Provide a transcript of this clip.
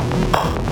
Oh.